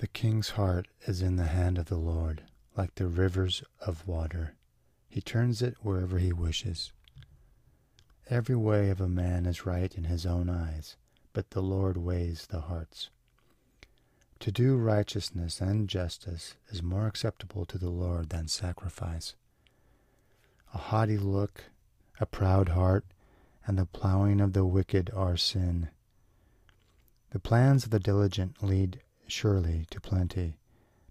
The king's heart is in the hand of the Lord, like the rivers of water. He turns it wherever he wishes. Every way of a man is right in his own eyes, but the Lord weighs the hearts. To do righteousness and justice is more acceptable to the Lord than sacrifice. A haughty look, a proud heart, and the plowing of the wicked are sin. The plans of the diligent lead surely to plenty,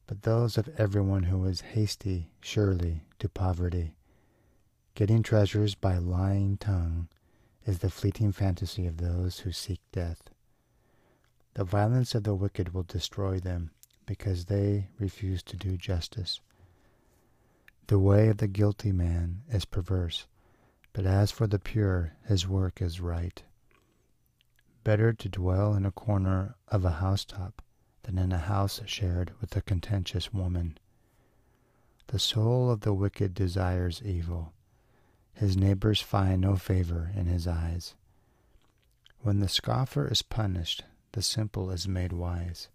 but those of everyone who is hasty surely to poverty. Getting treasures by lying tongue is the fleeting fantasy of those who seek death. The violence of the wicked will destroy them, because they refuse to do justice. The way of the guilty man is perverse, but as for the pure, his work is right. Better to dwell in a corner of a housetop than in a house shared with a contentious woman. The soul of the wicked desires evil. His neighbors find no favor in his eyes. When the scoffer is punished, the simple is made wise.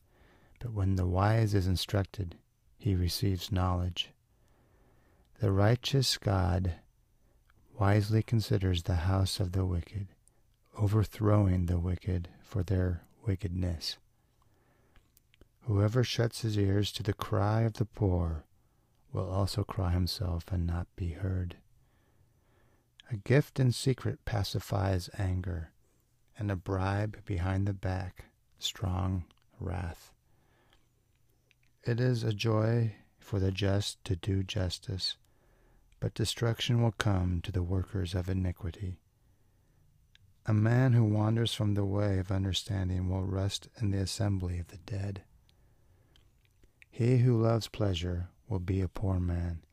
But when the wise is instructed, he receives knowledge. The righteous God wisely considers the house of the wicked, overthrowing the wicked for their wickedness. Whoever shuts his ears to the cry of the poor will also cry himself and not be heard. A gift in secret pacifies anger, and a bribe behind the back strong wrath. It is a joy for the just to do justice, but destruction will come to the workers of iniquity. A man who wanders from the way of understanding will rest in the assembly of the dead. He who loves pleasure will be a poor man.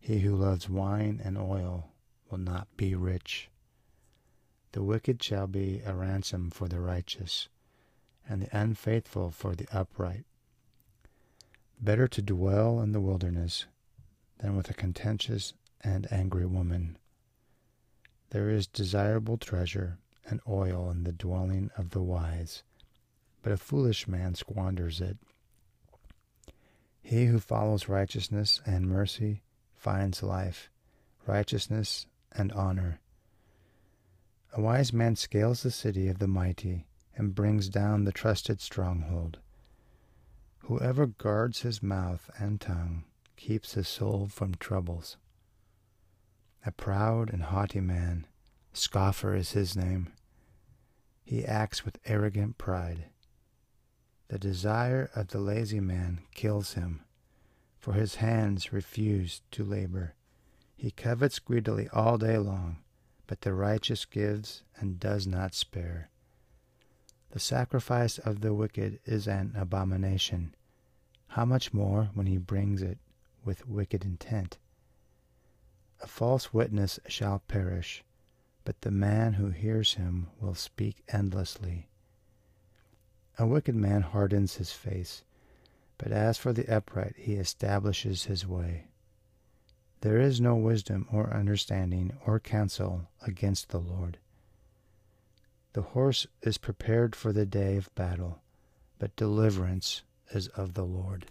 He who loves wine and oil will not be rich. The wicked shall be a ransom for the righteous, and the unfaithful for the upright. Better to dwell in the wilderness than with a contentious and angry woman. There is desirable treasure and oil in the dwelling of the wise, but a foolish man squanders it. He who follows righteousness and mercy finds life, righteousness, and honor. A wise man scales the city of the mighty and brings down the trusted stronghold. Whoever guards his mouth and tongue keeps his soul from troubles. A proud and haughty man, scoffer is his name. He acts with arrogant pride. The desire of the lazy man kills him, for his hands refuse to labor. He covets greedily all day long, but the righteous gives and does not spare. The sacrifice of the wicked is an abomination. How much more when he brings it with wicked intent? A false witness shall perish, but the man who hears him will speak endlessly. A wicked man hardens his face, but as for the upright, he establishes his way. There is no wisdom or understanding or counsel against the Lord. The horse is prepared for the day of battle, but deliverance is of the Lord.